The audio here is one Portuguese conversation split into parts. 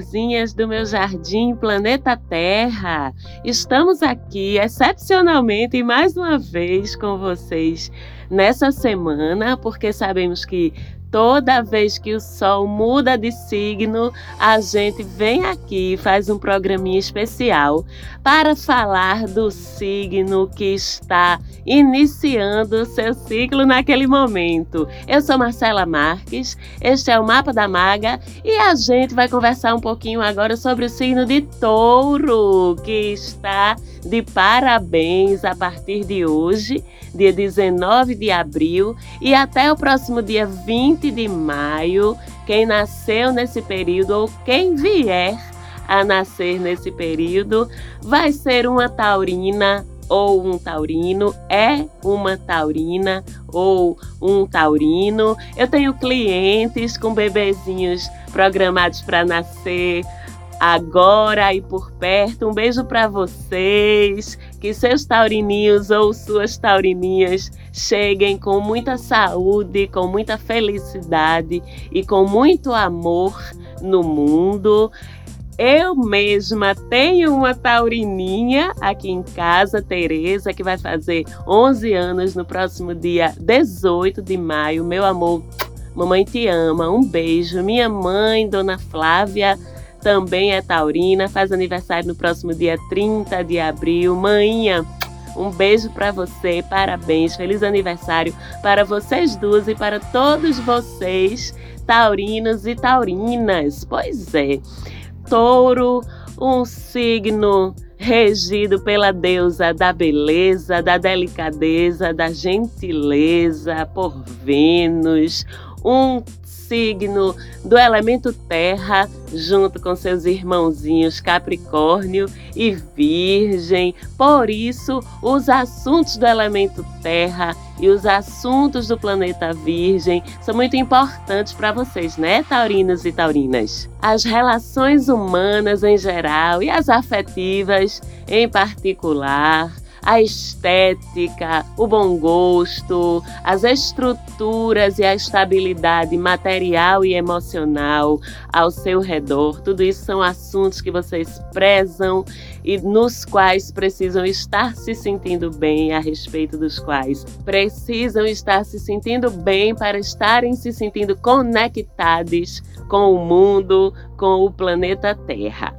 Florzinhas do meu jardim Planeta Terra! Estamos aqui excepcionalmente mais uma vez com vocês nessa semana, porque sabemos que Toda vez que o Sol muda de signo, a gente vem aqui e faz um programinha especial para falar do signo que está iniciando seu ciclo naquele momento. Eu sou Marcela Marques, este é o Mapa da Maga e a gente vai conversar um pouquinho agora sobre o signo de Touro, que está de parabéns a partir de hoje, dia 19 de abril, e até o próximo dia 20 de maio. Quem nasceu nesse período ou quem vier a nascer nesse período vai ser uma taurina ou um taurino, é uma taurina ou um taurino. Eu tenho clientes com bebezinhos programados para nascer agora e por perto. Um beijo para vocês. Que seus taurininhos ou suas taurininhas cheguem com muita saúde, com muita felicidade e com muito amor no mundo. Eu mesma tenho uma taurininha aqui em casa, Tereza, que vai fazer 11 anos no próximo dia 18 de maio. Meu amor, mamãe te ama. Um beijo. Minha mãe, Dona Flávia, também é taurina, faz aniversário no próximo dia 30 de abril. Manhã, um beijo para você, parabéns, feliz aniversário para vocês duas e para todos vocês, taurinos e taurinas. Pois é, touro, um signo regido pela deusa da beleza, da delicadeza, da gentileza, por Vênus, um signo do elemento terra, junto com seus irmãozinhos Capricórnio e Virgem. Por isso, os assuntos do elemento terra e os assuntos do planeta Virgem são muito importantes para vocês, né, taurinos e taurinas? As relações humanas em geral e as afetivas em particular a estética, o bom gosto, as estruturas e a estabilidade material e emocional ao seu redor. Tudo isso são assuntos que vocês prezam e nos quais precisam estar se sentindo bem, a respeito dos quais precisam estar se sentindo bem para estarem se sentindo conectados com o mundo, com o planeta Terra.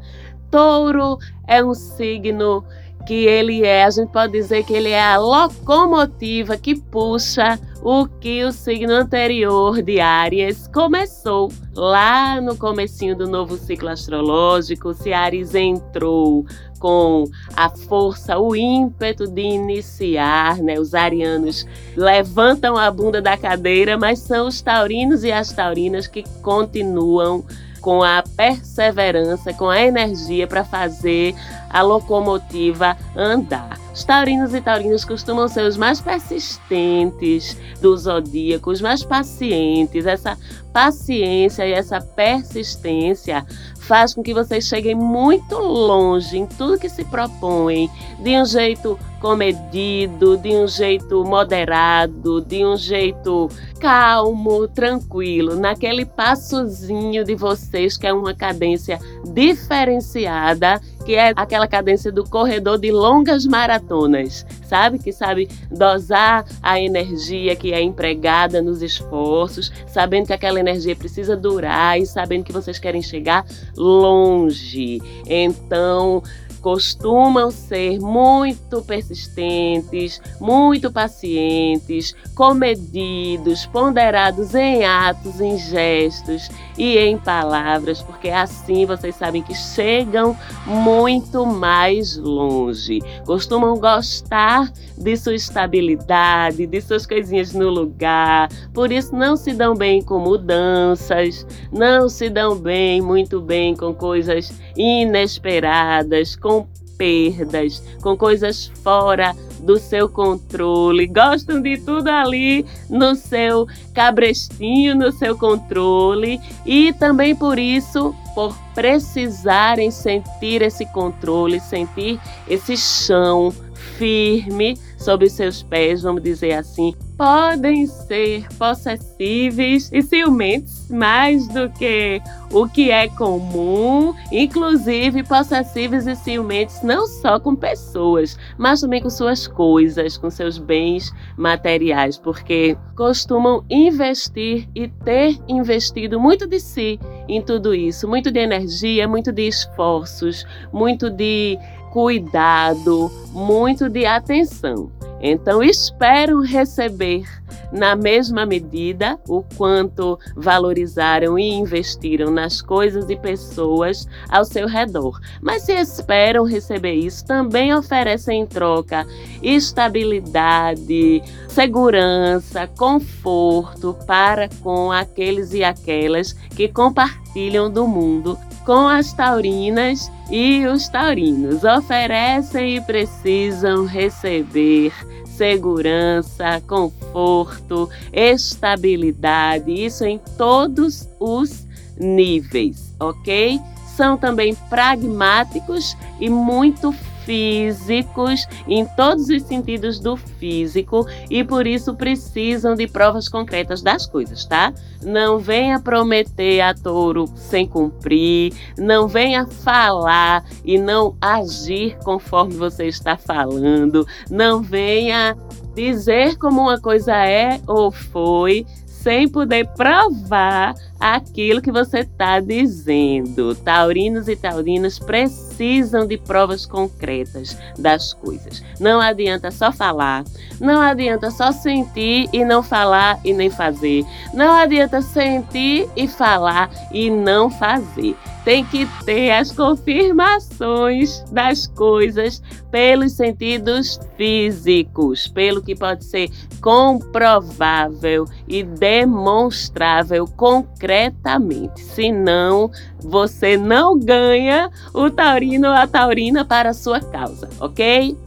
Touro é um signo que ele é, a gente pode dizer que ele é a locomotiva que puxa o que o signo anterior de Áries começou lá no comecinho do novo ciclo astrológico, se Áries entrou com a força, o ímpeto de iniciar, né? Os arianos levantam a bunda da cadeira, mas são os taurinos e as taurinas que continuam com a perseverança, com a energia para fazer a locomotiva andar. Os taurinos e taurinas costumam ser os mais persistentes do zodíaco, os mais pacientes. Essa paciência e essa persistência faz com que vocês cheguem muito longe em tudo que se propõem, de um jeito comedido, de um jeito moderado, de um jeito calmo, tranquilo, naquele passozinho de vocês que é uma cadência diferenciada, que é aquela cadência do corredor de longas maratonas, sabe? Que sabe dosar a energia que é empregada nos esforços, sabendo que aquela energia precisa durar e sabendo que vocês querem chegar longe. Então, costumam ser muito persistentes, muito pacientes, comedidos, ponderados em atos, em gestos e em palavras, porque assim vocês sabem que chegam muito mais longe. Costumam gostar de sua estabilidade, de suas coisinhas no lugar, por isso não se dão bem com mudanças, não se dão bem, muito bem com coisas inesperadas, com perdas, com coisas fora do seu controle, gostam de tudo ali no seu cabrestinho, no seu controle. E também por isso, por precisarem sentir esse controle, sentir esse chão firme sob seus pés, vamos dizer assim, podem ser possessíveis e ciumentos mais do que o que é comum, inclusive possessíveis e ciumentos não só com pessoas, mas também com suas coisas, com seus bens materiais, porque costumam investir e ter investido muito de si em tudo isso, muito de energia, muito de esforços, muito de cuidado, muito de atenção. Então, esperam receber na mesma medida o quanto valorizaram e investiram nas coisas e pessoas ao seu redor. Mas se esperam receber isso, também oferecem em troca estabilidade, segurança, conforto para com aqueles e aquelas que compartilham do mundo com as taurinas e os taurinos. Oferecem e precisam receber segurança, conforto, estabilidade, isso em todos os níveis, ok? São também pragmáticos e muito físicos, em todos os sentidos do físico, e por isso precisam de provas concretas das coisas, tá? Não venha prometer a touro sem cumprir, não venha falar e não agir conforme você está falando, não venha dizer como uma coisa é ou foi sem poder provar aquilo que você está dizendo. Taurinos e taurinas precisam de provas concretas das coisas. Não adianta só falar, não adianta só sentir e não falar e nem fazer. Não adianta sentir e falar e não fazer tem que ter as confirmações das coisas pelos sentidos físicos, pelo que pode ser comprovável e demonstrável concretamente. Senão, você não ganha o taurino ou a taurina para a sua causa, ok?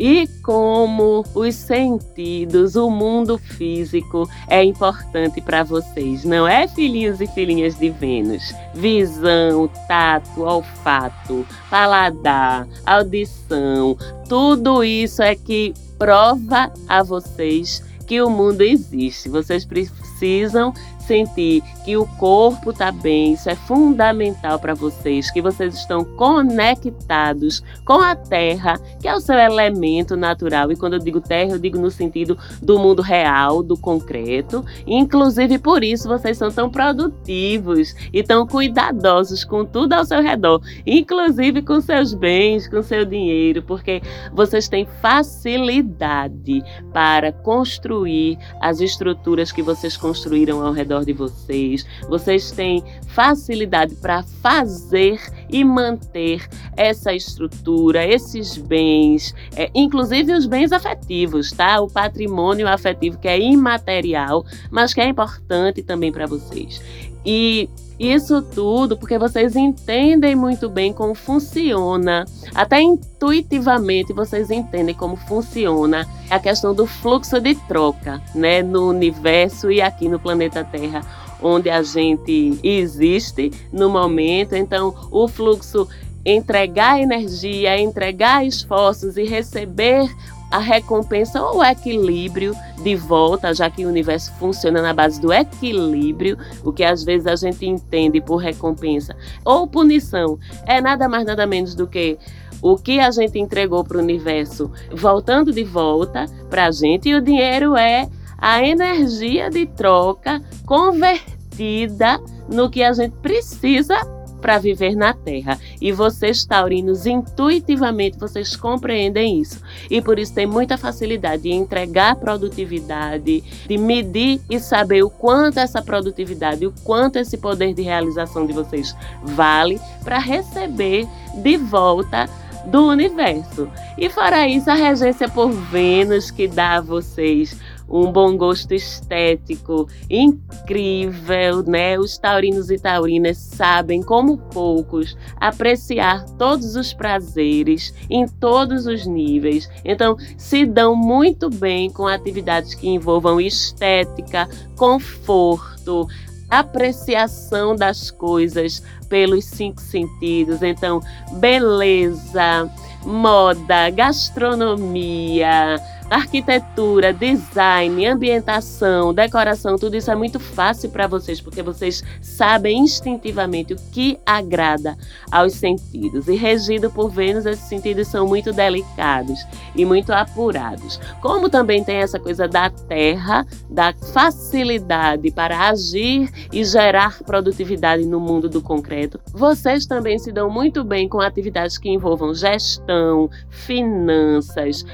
E como os sentidos, o mundo físico é importante para vocês, não é, filhinhos e filhinhas de Vênus? Visão, tato, olfato, paladar, audição, tudo isso é que prova a vocês que o mundo existe. Vocês precisam sentir que o corpo está bem, isso é fundamental para vocês, que vocês estão conectados com a terra, que é o seu elemento natural. E quando eu digo terra, eu digo no sentido do mundo real, do concreto. Inclusive por isso vocês são tão produtivos e tão cuidadosos com tudo ao seu redor, inclusive com seus bens, com seu dinheiro, porque vocês têm facilidade para construir as estruturas que vocês construíram ao redor de vocês. Vocês têm facilidade para fazer e manter essa estrutura, esses bens, é, inclusive os bens afetivos, tá? O patrimônio afetivo que é imaterial, mas que é importante também para vocês. E isso tudo porque vocês entendem muito bem como funciona, até intuitivamente vocês entendem como funciona a questão do fluxo de troca, né, no universo e aqui no planeta Terra, onde a gente existe no momento. Então, o fluxo entregar energia, entregar esforços e receber a recompensa ou o equilíbrio de volta, já que o universo funciona na base do equilíbrio, o que às vezes a gente entende por recompensa ou punição, é nada mais nada menos do que o que a gente entregou para o universo voltando de volta para a gente e o dinheiro é a energia de troca convertida no que a gente precisa para viver na Terra. E vocês, taurinos, intuitivamente vocês compreendem isso. E por isso tem muita facilidade de entregar produtividade, de medir e saber o quanto essa produtividade, o quanto esse poder de realização de vocês vale para receber de volta do universo. E fora isso, a regência por Vênus que dá a vocês um bom gosto estético incrível, né? Os taurinos e taurinas sabem, como poucos, apreciar todos os prazeres em todos os níveis. Então, se dão muito bem com atividades que envolvam estética, conforto, apreciação das coisas pelos cinco sentidos. Então, beleza, moda, gastronomia, arquitetura, design, ambientação, decoração, tudo isso é muito fácil para vocês, porque vocês sabem instintivamente o que agrada aos sentidos. E regido por Vênus, esses sentidos são muito delicados e muito apurados. Como também tem essa coisa da terra, da facilidade para agir e gerar produtividade no mundo do concreto, vocês também se dão muito bem com atividades que envolvam gestão, finanças,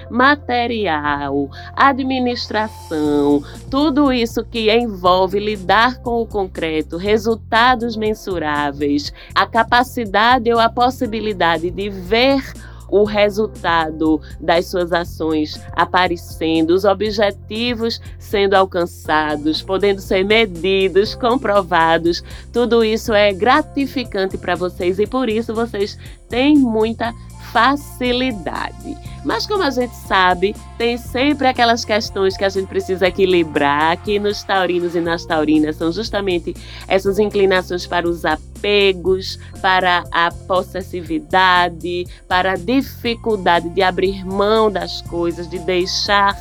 material administração, tudo isso que envolve lidar com o concreto, resultados mensuráveis, a capacidade ou a possibilidade de ver o resultado das suas ações aparecendo, os objetivos sendo alcançados, podendo ser medidos, comprovados. Tudo isso é gratificante para vocês e por isso vocês têm muita facilidade. Mas como a gente sabe, tem sempre aquelas questões que a gente precisa equilibrar, que nos taurinos e nas taurinas são justamente essas inclinações para os apegos, para a possessividade, para a dificuldade de abrir mão das coisas, de deixar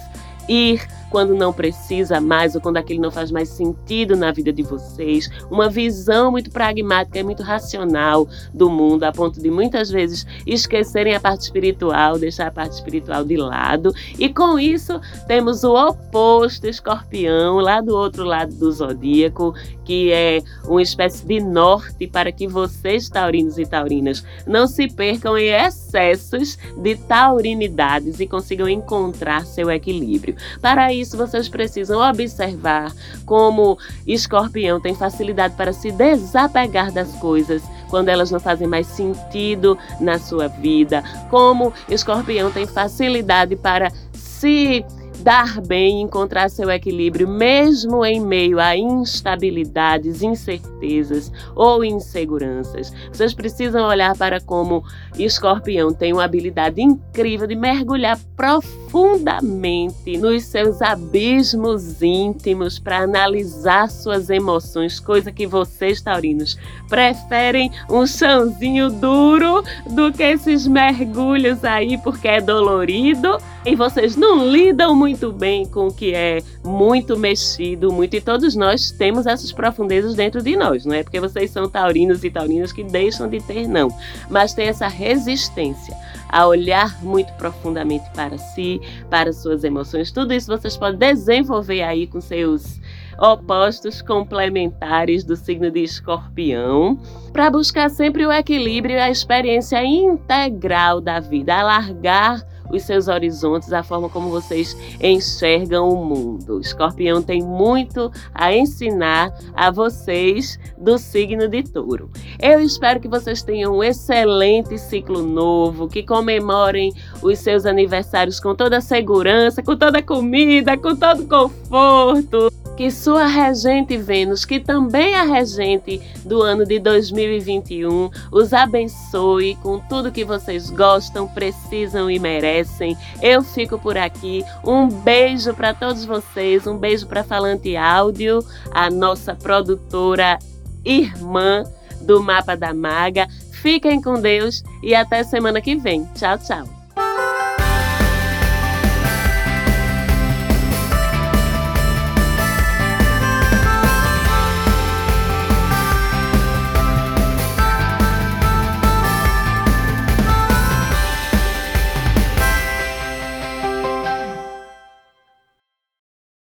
ir quando não precisa mais ou quando aquilo não faz mais sentido na vida de vocês, uma visão muito pragmática e muito racional do mundo, a ponto de muitas vezes esquecerem a parte espiritual, deixar a parte espiritual de lado. E com isso, temos o oposto escorpião, lá do outro lado do zodíaco, que é uma espécie de norte para que vocês, taurinos e taurinas, não se percam em excessos de taurinidades e consigam encontrar seu equilíbrio. Para isso, vocês precisam observar como escorpião tem facilidade para se desapegar das coisas quando elas não fazem mais sentido na sua vida, como escorpião tem facilidade para se dar bem, encontrar seu equilíbrio, mesmo em meio a instabilidades, incertezas ou inseguranças. Vocês precisam olhar para como Escorpião tem uma habilidade incrível de mergulhar profundamente nos seus abismos íntimos para analisar suas emoções, coisa que vocês, taurinos, preferem um chãozinho duro do que esses mergulhos aí, porque é dolorido e vocês não lidam muito bem com o que é muito mexido, muito. E todos nós temos essas profundezas dentro de nós, não é porque vocês são taurinos e taurinas que deixam de ter, não. Mas tem essa resistência a olhar muito profundamente para si, para suas emoções. Tudo isso vocês podem desenvolver aí com seus opostos complementares do signo de Escorpião, para buscar sempre o equilíbrio e a experiência integral da vida, alargar os seus horizontes, a forma como vocês enxergam o mundo. O escorpião tem muito a ensinar a vocês do signo de touro. Eu espero que vocês tenham um excelente ciclo novo, que comemorem os seus aniversários com toda segurança, com toda comida, com todo conforto que sua regente Vênus, que também é regente do ano de 2021, os abençoe com tudo que vocês gostam, precisam e merecem. Eu fico por aqui. Um beijo para todos vocês, um beijo para Falante Áudio, a nossa produtora irmã do Mapa da Maga. Fiquem com Deus e até semana que vem. Tchau, tchau.